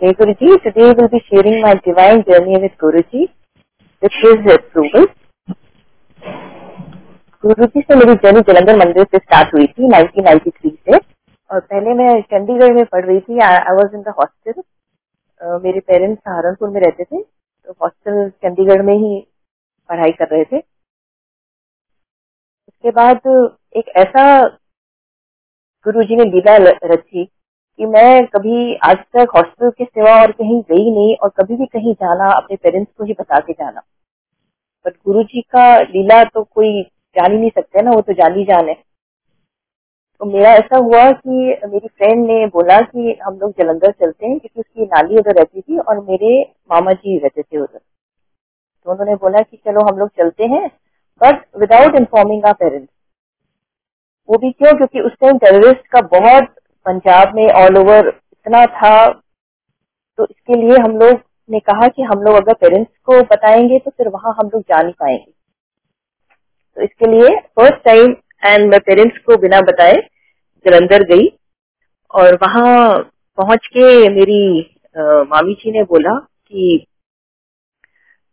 Hey Guruji, today we'll be sharing my divine journey with Guruji with his approval. गुरुजी से मेरी journey Jalandhar मंदिर से start हुई थी 1993 से। और पहले मैं चंडीगढ़ में पढ़ रही थी I was in the hostel मेरे पेरेंट्स सहारनपुर में रहते थे तो हॉस्टल चंडीगढ़ में ही पढ़ाई कर रहे थे। उसके बाद एक ऐसा गुरुजी ने लीला रची कि मैं कभी आज तक हॉस्टल के सिवा और कहीं गई नहीं और कभी भी कहीं जाना, अपने पेरेंट्स को ही बता के जाना। बट गुरु जी का लीला तो कोई जान ही नहीं सकते ना, वो तो जान ही जान है। तो मेरा ऐसा हुआ कि मेरी फ्रेंड ने बोला कि हम लोग जलंधर चलते हैं, क्योंकि उसकी नाली उधर रहती थी और मेरे मामा जी रहते थे उधर। तो उन्होंने बोला कि चलो हम लोग चलते हैं but without informing our parents वो भी क्यों? क्योंकि उस टाइम टेररिस्ट का बहुत पंजाब में ऑल ओवर इतना था तो इसके लिए हम लोग ने कहा कि हम लोग अगर पेरेंट्स को बताएँगे तो फिर वहाँ हम लोग जा नहीं पाएँगे। तो इसके लिए फ़र्स्ट टाइम एंड मैं पेरेंट्स को बिना बताए जलंधर गई और वहाँ पहुँच के मेरी आ, मामी जी ने बोला कि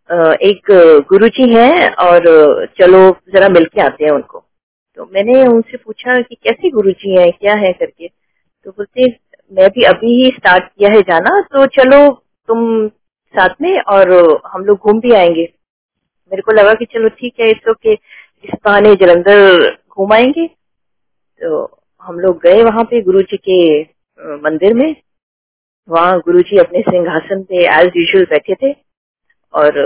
आ, एक गुरुजी हैं और चलो जरा मिलके आते हैं उनको। तो मैंने उनसे पूछा कि कैसे गुरुजी हैं क्या है करके? तो बोलते, मैं भी अभी ही स्टार्ट किया है जाना तो चलो तुम साथ में और हम लोग घूम भी आएँगे। मेरे को लगा कि चलो ठीक है इस ओके इस बहाने जलंधर घूम आएँगे। तो हम लोग गए वहाँ पे गुरु जी के मंदिर में। वहाँ गुरु जी अपने सिंहासन पे एज यूजल बैठे थे। और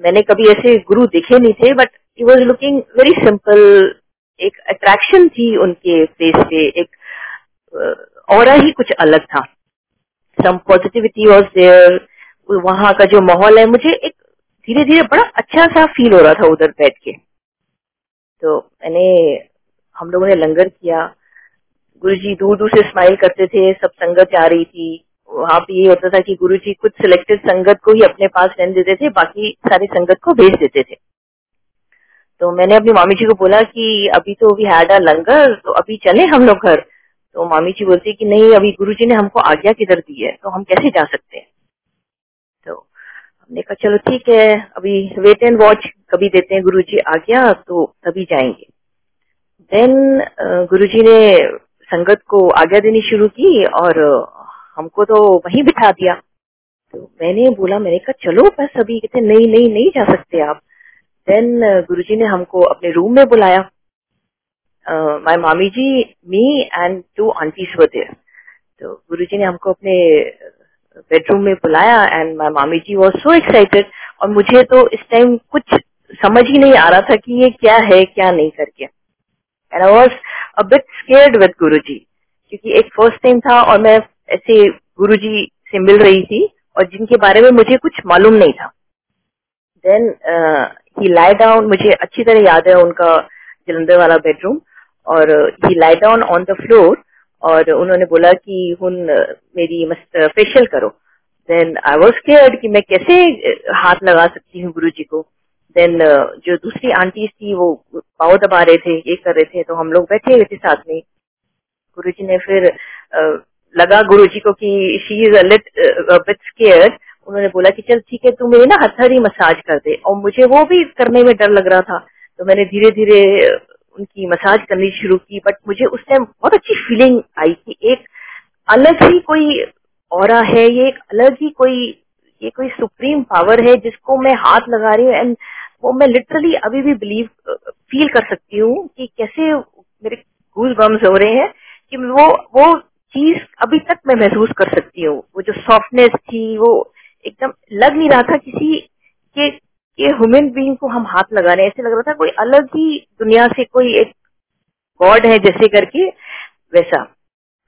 मैंने कभी ऐसे गुरु दिखे नहीं थे but he was looking very simple एक अट्रैक्शन थी उनके फेस पे, एक और ही कुछ अलग था। सम पॉजिटिविटी वॉज़ देयर वहाँ का जो माहौल है, मुझे एक धीरे धीरे बड़ा अच्छा सा फील हो रहा था उधर बैठ के। तो मैंने, हम लोगों ने लंगर किया। गुरु जी दूर दूर से स्माइल करते थे, सब संगत आ रही थी। वहाँ पे ये होता था कि गुरु जी कुछ सिलेक्टेड संगत को ही अपने पास रहने देते थे, बाकी सारी संगत को भेज देते थे। तो मैंने अपनी मामी जी को बोला कि, अभी तो वी हैड अ लंगर तो अभी चले हम लोग घर? तो मामी जी बोलती कि नहीं, अभी गुरु जी ने हमको आज्ञा किधर दी है? तो हम कैसे जा सकते हैं? तो हमने कहा, चलो ठीक है, अभी वेट एंड वॉच कभी देते हैं गुरु जी आज्ञा तो तभी जाएँगे. देन गुरु जी ने संगत को आज्ञा देनी शुरू की और हमको तो वहीं बिठा दिया। तो मैंने बोला, मैंने कहा, चलो बस अभी कहते नहीं नहीं नहीं जा सकते आप. देन गुरुजी ने हमको अपने रूम में बुलाया। My mami ji me and two aunties were there तो गुरुजी ने हमको अपने बेडरूम में बुलाया and my mami ji was so excited और मुझे तो इस टाइम कुछ समझ ही नहीं आ रहा था कि ये क्या है, क्या नहीं करके। And I was a bit scared with Guruji, क्योंकि एक फ़र्स्ट टाइम था और मैं ऐसे गुरुजी से मिल रही थी और जिनके बारे में मुझे कुछ मालूम नहीं था। देन ही लाई डाउन मुझे अच्छी तरह याद है उनका जलंधर वाला बेडरूम और he lay down on the floor और उन्होंने बोला कि, हुन, मेरी मस्त फेशियल करो। देन आई वॉज़ केयर्ड कि मैं कैसे हाथ लगा सकती हूँ गुरु जी को देन जो दूसरी आंटी थी, वो पाव दबा रहे थे, ये कर रहे थे तो हम लोग बैठे हुए थे साथ में। गुरु जी ने फिर लगा गुरु जी को कि शी इज़ बिट स्केयर्ड उन्होंने बोला कि, चल ठीक है, तू मेरी ना हथहरी मसाज कर दे। और मुझे वो भी करने में डर लग रहा था। तो मैंने धीरे धीरे उनकी मसाज करनी शुरू की बट मुझे उस टाइम बहुत अच्छी फीलिंग आई कि एक अलग ही कोई और है, ये एक अलग ही कोई, ये कोई सुप्रीम पावर है जिसको मैं हाथ लगा रही हूँ एंड वो मैं लिटरली अभी भी बिलीव फील कर सकती हूँ कि कैसे मेरे गूज बम्स हो रहे हैं कि वो वो चीज़ अभी तक मैं महसूस कर सकती हूँ। वो जो सॉफ्टनेस थी, वो एकदम लग नहीं रहा था किसी के कि ह्यूमन बींग को हम हाथ लगा रहे हैं ऐसे लग रहा था कोई अलग ही दुनिया से कोई एक गॉड है जैसे करके वैसा।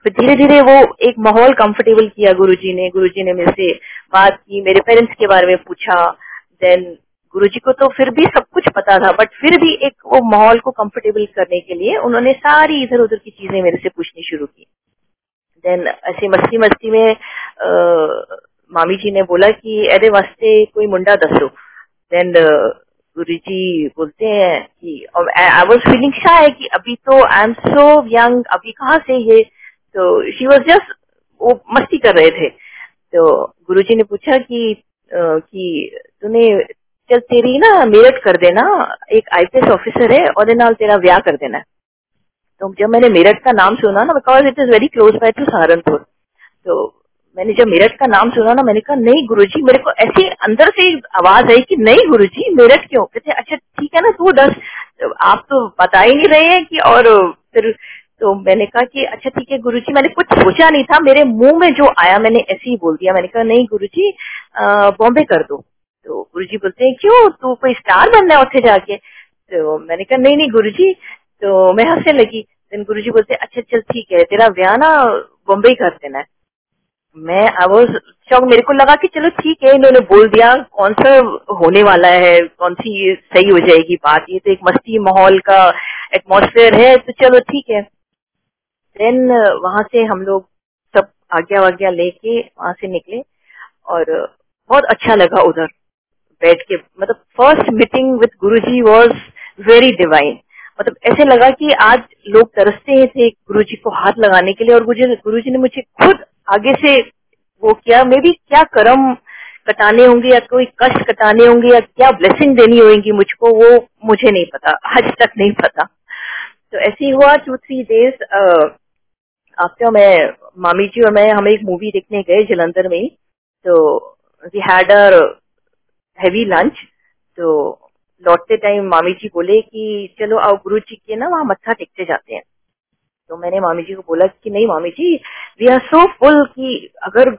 फिर धीरे धीरे वो एक माहौल कंफर्टेबल किया गुरुजी ने गुरुजी ने मेरे से बात की मेरे पेरेंट्स के बारे में पूछा। देन गुरुजी को तो फिर भी सब कुछ पता था बट फिर भी एक वो माहौल को कंफर्टेबल करने के लिए उन्होंने सारी इधर उधर की चीज़ें मेरे से पूछनी शुरू की। देन ऐसे मस्ती मस्ती में आ, मामी जी ने बोला कि अरे वास्ते कोई मुंडा दसो देन गुरु जी बोलते हैं कि आई वॉज़ फीलिंग शाय कि अभी तो आई एम सो यंग अभी कहाँ से ये? तो शी वॉज़ जस्ट वो मस्ती कर रहे थे। तो गुरुजी ने पूछा कि कि तूने, चल तेरी ना मेरठ कर देना, एक आईपीएस ऑफिसर है, और नाल तेरा ब्याह कर देना है। तो जब मैंने मेरठ का नाम सुना ना because it is very close by to Saharanpur. तो मैंने जब मेरठ का नाम सुना ना, मैंने कहा, नहीं, गुरुजी, मेरे को ऐसी अंदर से आवाज़ आई कि, नहीं, गुरुजी, मेरठ क्यों? कहते अच्छा ठीक है ना, तू दस, आप तो बता ही नहीं रहे हैं कि, और फिर तो मैंने कहा कि अच्छा ठीक है, गुरुजी, मैंने कुछ सोचा नहीं था, मेरे मुँह में जो आया, मैंने ऐसे ही बोल दिया। मैंने कहा, नहीं, गुरुजी बॉम्बे कर दो। तो गुरुजी बोलते हैं, क्यों? तू कोई स्टार बनना है उठे जाके? तो मैंने कहा, नहीं नहीं, गुरुजी। तो मैं हंसने लगी। देन गुरुजी बोलते अच्छा चल, ठीक है, तेरा ब्याह ना बॉम्बे कर देना है। मैं वो शौक मेरे को लगा कि चलो ठीक है, इन्होंने बोल दिया, कौन सा होने वाला है, कौन सी सही हो जाएगी बात, ये तो एक मस्ती माहौल का एटमोसफेयर है तो चलो ठीक है। देन वहाँ से हम लोग सब आज्ञा वाज्ञा लेके वहाँ से निकले और बहुत अच्छा लगा उधर बैठ के। मतलब first meeting with Guruji was very divine मतलब ऐसे लगा कि आज लोग तरसते थे गुरु जी को हाथ लगाने के लिए और गुरु जी ने मुझे खुद आगे से वो किया। मे भी क्या कर्म कटाने होंगे या कोई कष्ट कटाने होंगे या क्या ब्लेसिंग देनी होगी मुझको, वो मुझे नहीं पता। आज तक नहीं पता। तो ऐसे ही हुआ टू थ्री डेज़ आफ्टर मैं, मामी जी और मैं, हम एक मूवी देखने गए जलंधर में। तो we had a heavy lunch तो लौटते टाइम मामी जी बोले कि चलो आओ गुरु जी के ना वहाँ मत्था टेकते जाते हैं। तो मैंने मामी जी को बोला कि नहीं mami ji we are so full कि अगर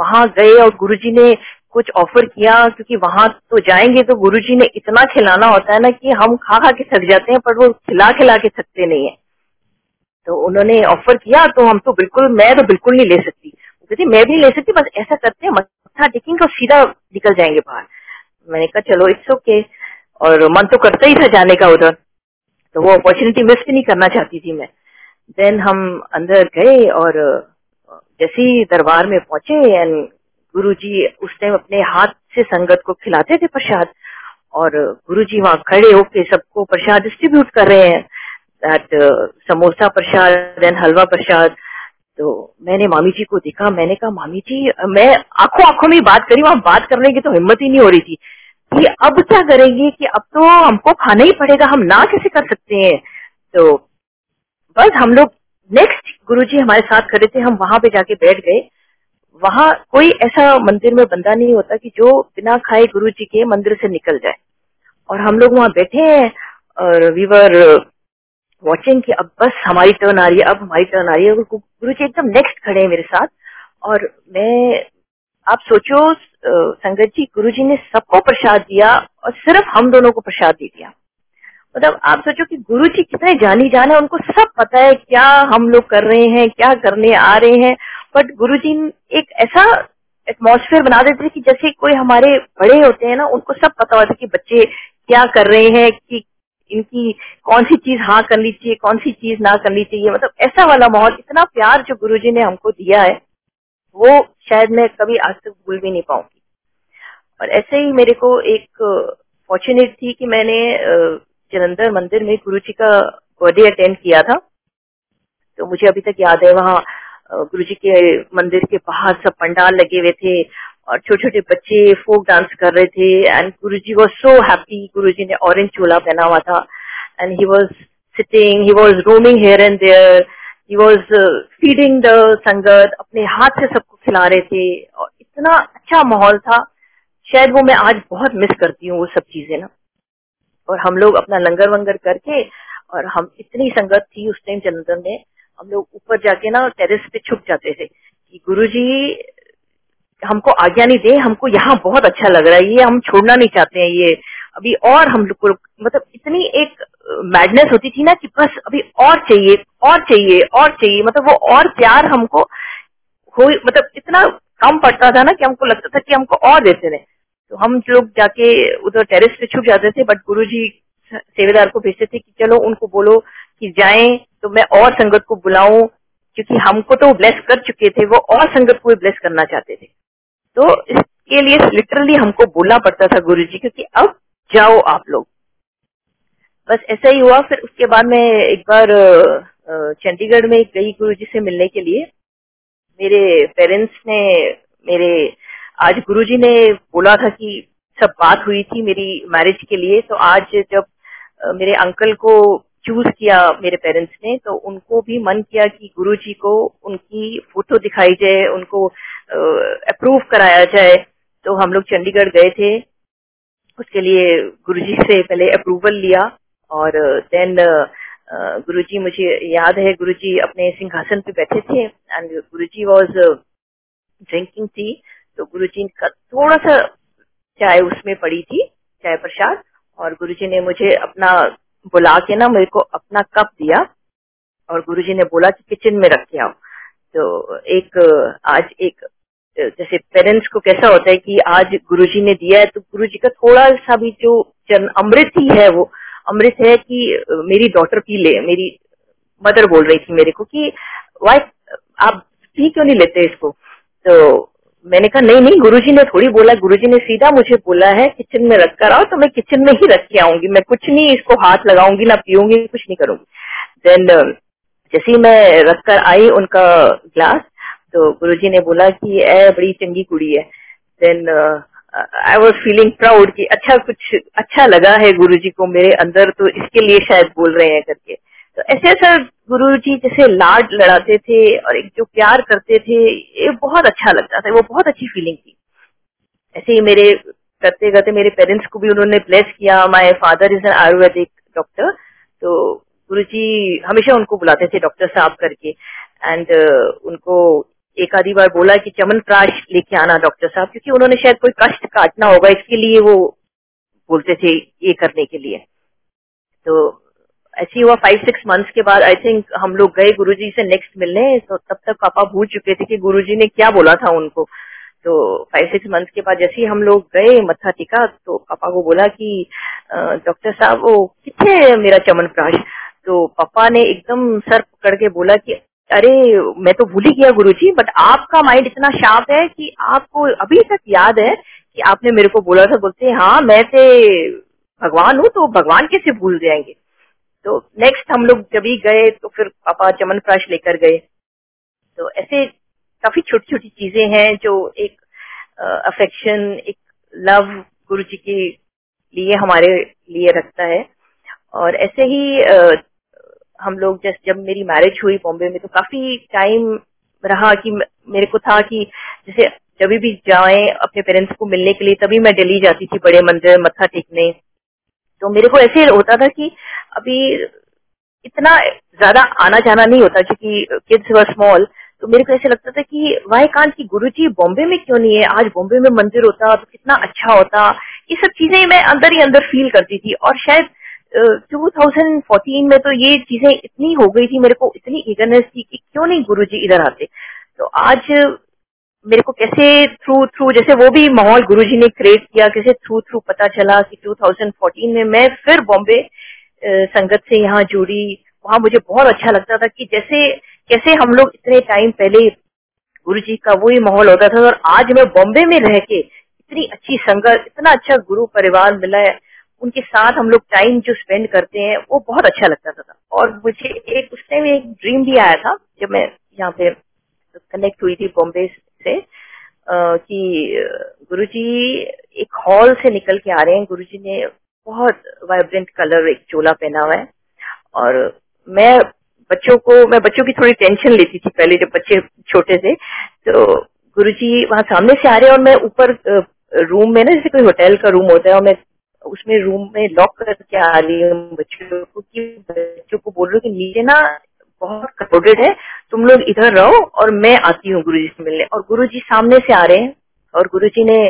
वहाँ गए और गुरु जी ने कुछ ऑफ़र किया, क्योंकि वहाँ तो जाएँगे तो गुरु जी ने इतना खिलाना होता है ना कि हम खा खा के थक जाते हैं, पर वो खिला खिला के थकते नहीं है। तो उन्होंने ऑफ़र किया तो हम तो बिल्कुल, मैं तो बिल्कुल नहीं ले सकती। कहती, मैं भी ले सकती, बस ऐसा करते हैं, मत्था टेकिंग और सीधा निकल जाएँगे बाहर। मैंने कहा, चलो इट्स ओके और मन तो करता ही था जाने का उधर। तो वो अपॉर्चुनिटी मिस भी नहीं करना चाहती थी मैं। देन हम अंदर गए और, जैसे ही दरबार में पहुँचे एंड गुरु जी उस टाइम अपने हाथ से संगत को खिलाते थे प्रसाद और गुरु जी वहाँ खड़े होके सबको प्रसाद डिस्ट्रीब्यूट कर रहे हैं। That samosa prasad then halwa prasad. तो मैंने मामी जी को देखा, मैंने कहा, मामी जी, मैं आँखों आँखों में बात करी, वहाँ बात करने की तो हिम्मत ही नहीं हो रही थी। कि अब क्या करेंगे कि अब तो हमको खाना ही पड़ेगा, हम ना कैसे कर सकते हैं? तो बस हम लोग नेक्स्ट गुरुजी हमारे साथ खड़े थे, हम वहाँ पे जाके बैठ गए। वहाँ कोई ऐसा मंदिर में बंदा नहीं होता कि जो बिना खाए गुरु जी के मंदिर से निकल जाए। और हम लोग वहाँ बैठे हैं और वीवर वॉचिंग कि अब बस हमारी टर्न आ रही है, अब हमारी टर्न आ रही है। गुरु जी एकदम नेक्स्ट खड़े हैं मेरे साथ। और मैं आप सोचो संगत जी गुरु जी ने सबको प्रसाद दिया और सिर्फ़ हम दोनों को प्रसाद दे दिया। मतलब आप सोचो कि गुरु जी कितने जानी जाने उनको सब पता है क्या हम लोग कर रहे हैं, क्या करने आ रहे हैं। बट गुरु जी एक ऐसा एटमोसफेयर बना देते थे कि जैसे कोई हमारे बड़े होते हैं ना, उनको सब पता होता है कि बच्चे क्या कर रहे हैं, कि इनकी कौन सी चीज़ हाँ करनी चाहिए कौन सी चीज़ ना करनी चाहिए मतलब ऐसा वाला माहौल, इतना प्यार जो गुरु जी ने हमको दिया है। वो शायद मैं कभी आज तक भूल भी नहीं पाऊँगी। और ऐसे ही मेरे को एक फॉर्चुनेट थी कि मैंने जलंधर मंदिर में गुरु जी का बर्थडे अटेंड किया था। तो मुझे अभी तक याद है वहाँ गुरु जी के मंदिर के बाहर सब पंडाल लगे हुए थे और छोटे छोटे बच्चे फोक डांस कर रहे थे। And Guru ji was so happy गुरु जी ने ऑरेंज चोला पहना हुआ था। And he was sitting he was roaming here and there he was feeding the sangat अपने हाथ से सबको खिला रहे थे, और इतना अच्छा माहौल था। शायद वो मैं आज बहुत मिस करती हूँ वो सब चीज़ें ना। और हम लोग अपना लंगर वंगर करके, और हम इतनी संगत थी उस टाइम जलंधर में, हम लोग ऊपर जाके ना टेरिस पे छुप जाते थे कि गुरुजी, हमको आज्ञा नहीं दे, हमको यहाँ बहुत अच्छा लग रहा है, ये हम छोड़ना नहीं चाहते हैं, ये अभी और हम लोग को मतलब इतनी एक मैडनेस होती थी ना कि बस अभी और चाहिए और चाहिए और चाहिए मतलब वो और प्यार हमको हो मतलब इतना कम पड़ता था ना कि हमको लगता था कि हमको और देते रहे। तो हम लोग जाके उधर टेरिस पे छुप जाते थे बट गुरु जी सेवेदार को भेजते थे कि चलो उनको बोलो कि जाए तो मैं और संगत को बुलाऊं, क्योंकि हमको तो ब्लेस कर चुके थे, वो और संगत को भी ब्लेस करना चाहते थे। तो इसके लिए लिटरली हमको बोलना पड़ता था गुरु जी क्योंकि अब जाओ आप लोग। बस ऐसा ही हुआ, फिर उसके बाद मैं एक बार चंडीगढ़ में गई गुरु जी से मिलने के लिए। मेरे पेरेंट्स ने, मेरे, आज गुरु जी ने बोला था कि सब बात हुई थी मेरी मैरिज के लिए तो आज जब मेरे अंकल को चूज़ किया मेरे पेरेंट्स ने तो उनको भी मन किया कि गुरु जी को उनकी फ़ोटो दिखाई जाए, उनको अप्रूव कराया जाए। तो हम लोग चंडीगढ़ गए थे। उसके लिए गुरुजी से पहले अप्रूवल लिया और देन गुरुजी मुझे याद है, गुरुजी अपने सिंहासन पे बैठे थे and Guruji was drinking tea तो गुरुजी का थोड़ा सा चाय उसमें पड़ी थी, चाय प्रसाद, और गुरुजी ने मुझे अपना बुला के ना मेरे को अपना कप दिया और गुरुजी ने बोला कि किचन में रख के आओ। तो एक, आज एक जैसे पेरेंट्स को कैसा होता है कि आज गुरुजी ने दिया है तो गुरुजी का थोड़ा सा भी जो अमृत ही है वो, अमृत है कि मेरी डॉटर पी ले, मेरी मदर बोल रही थी मेरे को कि वाइफ आप पी क्यों नहीं लेते इसको? तो मैंने कहा, नहीं नहीं, गुरुजी ने थोड़ी बोला, गुरुजी ने सीधा मुझे बोला है किचन में रख कर आओ तो मैं किचन में ही रख के आऊँगी, मैं कुछ नहीं इसको हाथ लगाऊँगी, ना पीऊँगी, कुछ नहीं करूँगी. देन जैसे ही मैं रख कर आई उनका ग्लास तो गुरु जी ने बोला कि ए बड़ी चंगी कुड़ी है। Then I was feeling proud कि अच्छा कुछ अच्छा लगा है गुरु जी को मेरे अंदर तो इसके लिए शायद बोल रहे हैं करके। तो ऐसे ऐसा गुरु जी जैसे लाड लड़ाते थे और एक जो प्यार करते थे ये बहुत अच्छा लगता था वो बहुत अच्छी फीलिंग थी। ऐसे ही मेरे करते करते मेरे पेरेंट्स को भी उन्होंने ब्लेस किया। My father is an Ayurvedic doctor तो गुरु जी हमेशा उनको बुलाते थे डॉक्टर साहब करके। एंड uh, उनको एक आधी बार बोला कि चमन प्राश लेके आना डॉक्टर साहब, क्योंकि उन्होंने शायद कोई कष्ट काटना होगा, इसके लिए वो बोलते थे ये करने के लिए। तो ऐसे हुआ फाइव सिक्स मंथ्स के बाद आई थिंक हम लोग गए, गुरुजी से नेक्स्ट मिलने तो तब तक पापा भूल चुके थे कि गुरुजी ने क्या बोला था उनको। तो फाइव सिक्स मंथ्स के बाद जैसे ही हम लोग गए, मत्था टिका तो पापा को बोला कि डॉक्टर साहब, वो कितने मेरा चमन प्राश? तो पापा ने एकदम सर पकड़ के बोला कि अरे, मैं तो भूल ही गया गुरु जी बट आपका माइंड इतना शार्प है कि आपको अभी तक याद है कि आपने मेरे को बोला था, बोलते हाँ मैं से भगवान हूँ तो भगवान कैसे भूल जाएँगे? तो नेक्स्ट हम लोग जब गए तो फिर पापा चमन प्राश लेकर गए। तो ऐसे काफ़ी छोटी छोटी चीज़ें हैं जो एक अफेक्शन एक लव गुरु जी के लिए हमारे लिए रखता है। और ऐसे ही हम लोग जस्ट जब मेरी मैरिज हुई बॉम्बे में तो काफ़ी टाइम रहा कि मेरे को था कि जैसे जब भी जाए अपने पेरेंट्स को मिलने के लिए, तभी मैं दिल्ली जाती थी बड़े मंदिर, मत्था टेकने। तो मेरे को ऐसे होता था कि अभी इतना ज़्यादा आना जाना नहीं होता, क्योंकि किड्स वर स्मॉल तो मेरे को ऐसे लगता था कि वाई कांट की गुरु जी बॉम्बे में क्यों नहीं है? आज बॉम्बे में मंदिर होता तो कितना अच्छा होता। ये सब चीज़ें मैं अंदर ही अंदर फील करती थी और शायद 2014 में तो ये चीज़ें इतनी हो गई थी, मेरे को इतनी इगरनेस थी कि क्यों नहीं गुरु जी इधर आते? तो आज मेरे को कैसे थ्रू थ्रू जैसे वो भी माहौल गुरु जी ने क्रिएट किया, कैसे थ्रू थ्रू पता चला कि 2014 में मैं फिर बॉम्बे संगत से यहाँ जुड़ी। वहाँ मुझे बहुत अच्छा लगता था कि जैसे, कैसे हम लोग इतने टाइम पहले गुरु जी का वही माहौल होता था और आज मैं बॉम्बे में रह के इतनी अच्छी संगत, इतना अच्छा गुरु परिवार मिला है। उनके साथ हम लोग टाइम जो स्पेंड करते हैं, वो बहुत अच्छा लगता था। और मुझे एक, उस टाइम एक ड्रीम भी आया था, जब मैं यहाँ पे कनेक्ट हुई थी बॉम्बे से कि गुरुजी एक हॉल से निकल के आ रहे हैं। गुरुजी ने बहुत वाइब्रेंट कलर एक चोला पहना हुआ है। और मैं बच्चों को, मैं बच्चों की थोड़ी टेंशन लेती थी पहले जब बच्चे छोटे थे। तो गुरुजी वहाँ सामने से आ रहे हैं और मैं ऊपर रूम में ना, जैसे कोई होटल का रूम होता है और मैं उसमें रूम में लॉक करके आ रही हूँ बच्चों को कि बच्चों को बोल रही हूँ कि नीचे ना बहुत क्राउडेड है तुम लोग इधर रहो और मैं आती हूँ गुरु जी से मिलने। और गुरु जी सामने से आ रहे हैं और गुरु जी ने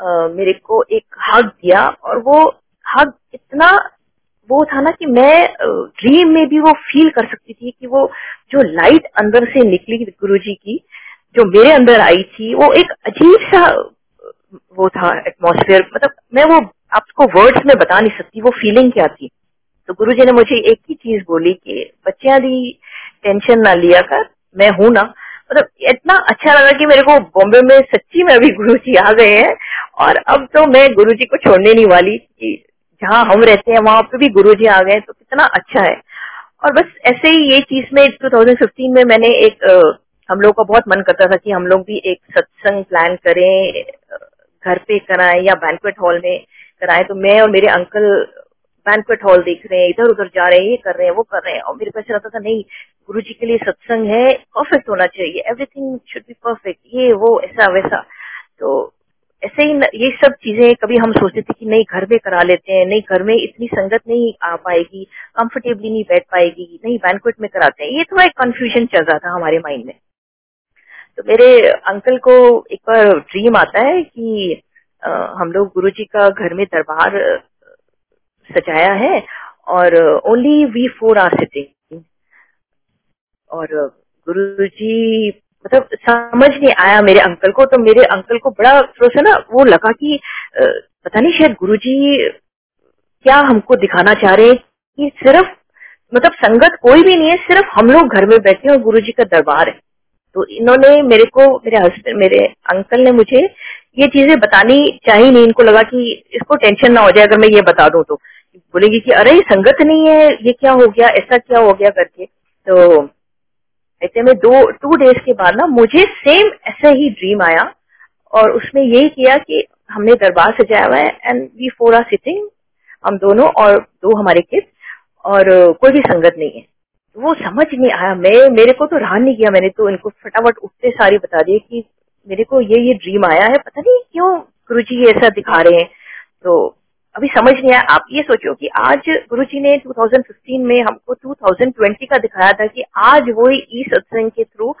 आ, मेरे को एक हक दिया और वो हक इतना वो था ना कि मैं ड्रीम में भी वो फील कर सकती थी कि वो जो लाइट अंदर से निकली गुरु जी की जो मेरे अंदर आई थी वो एक अजीब सा वो था एटमोसफेयर मतलब मैं वो आपको वर्ड्स में बता नहीं सकती, वो फीलिंग क्या थी? तो गुरु जी ने मुझे एक ही चीज़ बोली कि, बच्चिया दी टेंशन ना लिया कर, मैं हूँ ना। मतलब इतना अच्छा लगा कि मेरे को बॉम्बे में सच्ची में अभी गुरु जी आ गए हैं। और अब तो मैं गुरु जी को छोड़ने नहीं वाली कि जहाँ हम रहते हैं, वहाँ पे भी गुरु जी आ गए तो कितना अच्छा है। और बस ऐसे ही ये चीज़ में 2015 में मैंने एक हम लोग का बहुत मन करता था कि हम लोग भी एक सत्संग प्लान करें घर पे कराएँ या बैंकुएट हॉल में। कराएँ तो मैं और मेरे अंकल बैंकुएट हॉल देख रहे हैं इधर उधर जा रहे हैं, ये कर रहे हैं, वो कर रहे हैं। और मेरे पास रहता था, नहीं गुरु जी के लिए सत्संग है परफेक्ट होना चाहिए एवरीथिंग शुड बी परफेक्ट ये, वो, ऐसा, वैसा। तो ऐसे ही ये सब चीज़ें कभी हम सोचते थे कि नहीं, घर में करा लेते हैं, नहीं, घर में इतनी संगत नहीं आ पाएगी कंफर्टेबली नहीं बैठ पाएगी, नहीं बैंकुएट में कराते हैं, ये थोड़ा एक कंफ्यूजन चल रहा था हमारे माइंड में। तो मेरे अंकल को एक बार ड्रीम आता है कि हम लोग गुरु जी का घर में दरबार सजाया है और only we four are sitting और गुरु जी मतलब समझ नहीं आया मेरे अंकल को तो मेरे अंकल को बड़ा थोड़ा सा ना वो लगा कि पता नहीं शायद गुरु जी क्या हमको दिखाना चाह रहे हैं कि सिर्फ़ मतलब संगत कोई भी नहीं है, सिर्फ़ हम लोग घर में बैठे और गुरु जी का दरबार है। तो इन्होंने मेरे को, मेरे हस्बैंड, मेरे अंकल ने मुझे ये चीज़ें बतानी चाहिए नहीं। इनको लगा कि इसको टेंशन ना हो जाए, अगर मैं ये बता दूँ तो। बोलेगी कि, अरे, संगत नहीं है, ये क्या हो गया, ऐसा क्या हो गया करके? तो ऐसे में दो टू डेज़ के बाद ना, मुझे सेम ऐसा ही ड्रीम आया। और उसमें यही किया कि हमने दरबार सजाया हुआ है and we four are sitting हम दोनों और दो हमारे किड्स और कोई भी संगत नहीं है। वो समझ नहीं आया। मैं, मेरे को तो रहा नहीं किया। मैंने तो इनको फटाफट उठते सारी बता दिए कि मेरे को ये ये ड्रीम आया है, पता नहीं क्यों गुरु जी ऐसा दिखा रहे हैं। तो अभी समझ नहीं आया। आप ये सोचो कि आज गुरु जी ने 2015 में हमको 2020 का दिखाया था कि आज वो ई सत्संग के थ्रू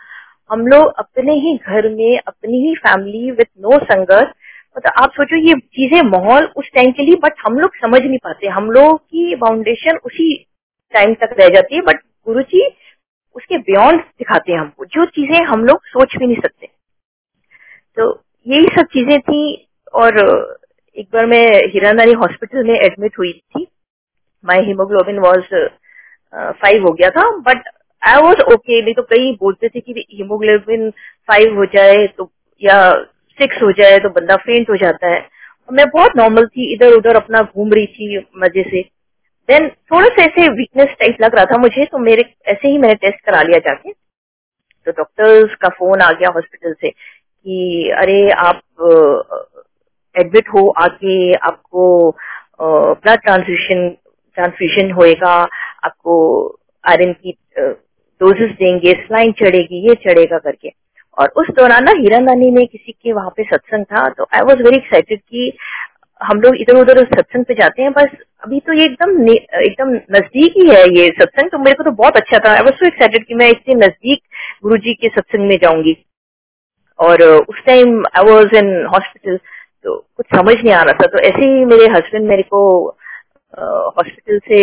हम लोग अपने ही घर में, अपनी ही फैमिली विथ नो संगत मतलब आप सोचो ये चीज़ें माहौल उस टाइम के लिए बट हम लोग समझ नहीं पाते। हम लोग की फाउंडेशन उसी टाइम तक रह जाती है बट गुरु जी उसके बियॉन्ड दिखाते हैं हमको। जो चीज़ें हम लोग सोच भी नहीं सकते। तो यही सब चीज़ें थी और एक बार मैं हिरानानी हॉस्पिटल में एडमिट हुई थी। माई हीमोग्लोबिन वॉज़ फाइव हो गया था बट आई वॉज़ ओके नहीं तो कई बोलते थे कि हीमोग्लोबिन फाइव हो जाए तो या सिक्स हो जाए तो बंदा फेंट हो जाता है। मैं बहुत नॉर्मल थी इधर उधर अपना घूम रही थी मज़े से। देन थोड़ा सा ऐसे वीकनेस टाइप लग रहा था मुझे तो मेरे, ऐसे ही मैंने टेस्ट करा लिया जाके। तो डॉक्टर्स का फ़ोन आ गया हॉस्पिटल से। कि अरे आप एडमिट हो, आके आपको ब्लड ट्रांसफ्यूशन ट्रांसफ्यूशन होएगा, आपको आयरन की डोजेस देंगे स्लाइन चढ़ेगी, ये चढ़ेगा करके। और उस दौरान ना हीरा नानी में किसी के वहाँ पे सत्संग था तो आई वॉज़ वेरी एक्साइटेड कि हम लोग इधर उधर सत्संग पे जाते हैं, बस अभी तो ये एकदम एकदम नज़दीक ही है ये सत्संग तो मेरे को तो बहुत अच्छा था। आई वॉज़ सो एक्साइटेड कि मैं इतने नज़दीक गुरु जी के सत्संग में जाऊँगी। और उस time I was in hospital तो कुछ समझ नहीं आ रहा था। तो ऐसे ही मेरे हस्बैंड मेरे को हॉस्पिटल से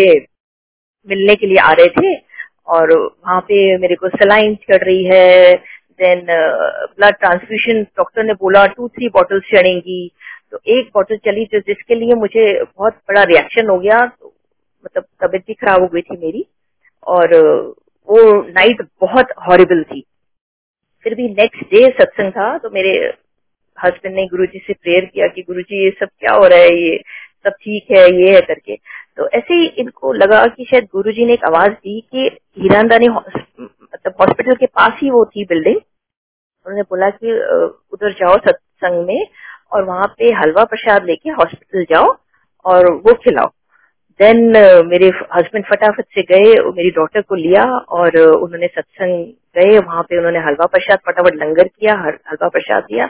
मिलने के लिए आ रहे थे और वहाँ पे मेरे को सलाइन चढ़ रही है। देन ब्लड ट्रांसफ्यूशन डॉक्टर ने बोला टू थ्री बॉटल्स चढ़ेंगी। तो एक बॉटल चली जो जिसके लिए मुझे बहुत बड़ा रिएक्शन हो गया। तो मतलब तबीयत भी खराब हो गई थी मेरी और वो नाइट बहुत हॉरिबल थी। फिर भी नेक्स्ट डे सत्संग था तो मेरे हस्बैंड ने गुरु जी से प्रेयर किया कि गुरु जी ये सब क्या हो रहा है, ये सब ठीक है, ये है करके। तो ऐसे ही इनको लगा कि शायद गुरु जी ने एक आवाज़ दी कि हीरानदानी मतलब हॉस्पिटल के पास ही वो थी बिल्डिंग उन्होंने बोला कि उधर जाओ सत्संग में और वहाँ पे हलवा प्रसाद लेके हॉस्पिटल जाओ और वो खिलाओ। देन uh, मेरे हस्बैंड फटाफट से गए मेरी डॉटर को लिया और uh, उन्होंने सत्संग गए वहाँ पे उन्होंने हलवा प्रसाद फटाफट लंगर किया हलवा प्रसाद दिया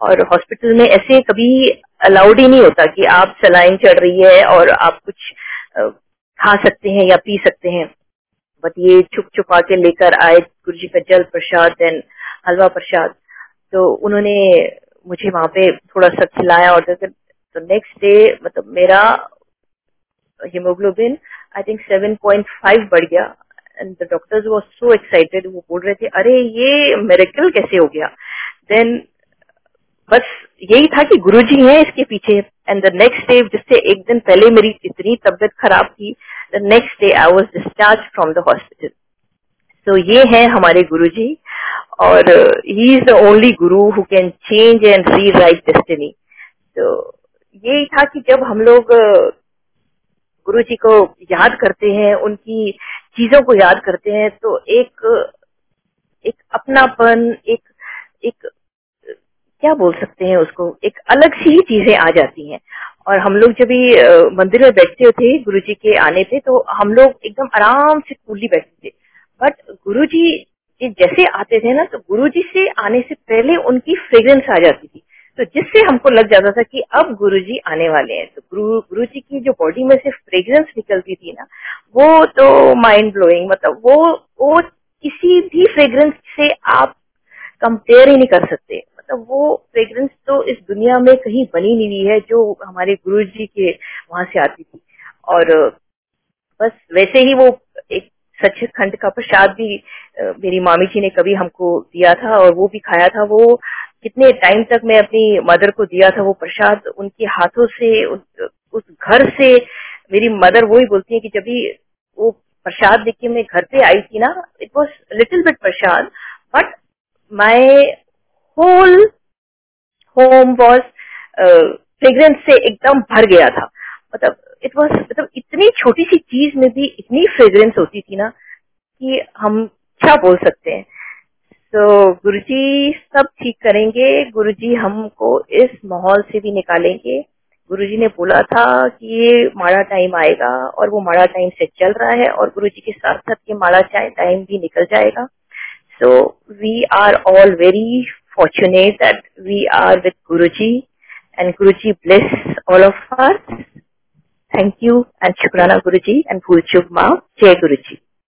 और हॉस्पिटल में ऐसे कभी अलाउड ही नहीं होता कि आप सलाइन चढ़ रही है और आप कुछ uh, खा सकते हैं या पी सकते हैं। बट ये छुप छुपा के लेकर आए गुरु जी का जल प्रसाद देन हलवा प्रसाद। तो उन्होंने मुझे वहाँ पे थोड़ा सा खिलाया और तो नेक्स्ट डे मतलब मेरा हीमोग्लोबिन आई थिंक 7.5 बढ़ गया. And the doctors was so excited वो बोल रहे थे, अरे, ये मेरेकल कैसे हो गया? देन बस यही था कि गुरुजी हैं इसके पीछे. एंड द नेक्स्ट डे जिससे एक दिन पहले मेरी इतनी तबियत खराब थी the next day I was discharge from the hospital तो ये है हमारे गुरुजी. और he is the only guru who can change and rewrite destiny तो यही था कि जब हम लोग गुरु जी को याद करते हैं, उनकी चीज़ों को याद करते हैं तो एक एक अपनापन, एक एक, क्या बोल सकते हैं उसको, एक अलग सी चीज़ें आ जाती हैं। और हम लोग जब भी मंदिर में बैठते थे गुरु जी के आने पे तो हम लोग एकदम आराम से कूली बैठते थे। बट गुरु जी जैसे आते थे ना तो गुरु जी से आने से पहले उनकी फ्रेग्रेंस आ जाती थी। तो जिससे हमको लग जाता था कि अब गुरु जी आने वाले हैं। तो गुरु गुरु जी की जो बॉडी में से फ्रेग्रेंस निकलती थी ना, वो तो माइंड ब्लोइंग मतलब वो वो किसी भी फ्रेग्रेंस से आप कंपेयर ही नहीं कर सकते। मतलब वो फ्रेग्रेंस तो इस दुनिया में कहीं बनी नहीं हुई है जो हमारे गुरु जी के वहाँ से आती थी। और, बस वैसे ही वो एक सचखंड का प्रसाद भी मेरी मामी जी ने कभी हमको दिया था और वो भी खाया था। वो कितने टाइम तक मैं अपनी मदर को दिया था वो प्रसाद उनके हाथों से उस, उस घर से मेरी मदर वो ही बोलती है कि जब भी वो प्रसाद देख के मैं घर पे आई थी ना it was little bit prasad but my whole home was fragrance से एकदम भर गया था। मतलब इट वॉज़ मतलब इतनी छोटी सी चीज़ में भी इतनी फ्रेग्रेंस होती थी ना कि हम क्या बोल सकते हैं। तो गुरु जी सब ठीक करेंगे। गुरु जी हमको इस माहौल से भी निकालेंगे। गुरु जी ने बोला था कि ये माड़ा टाइम आएगा और वो माड़ा टाइम से चल रहा है और गुरु जी के साथ साथ ये माड़ा चाहे टाइम भी निकल जाएगा। So we are all very fortunate that we are with Guru ji and Guru ji bless all of our thank you and शुक्राना गुरु जी एंड भूल शुभ माँ जय गुरु जी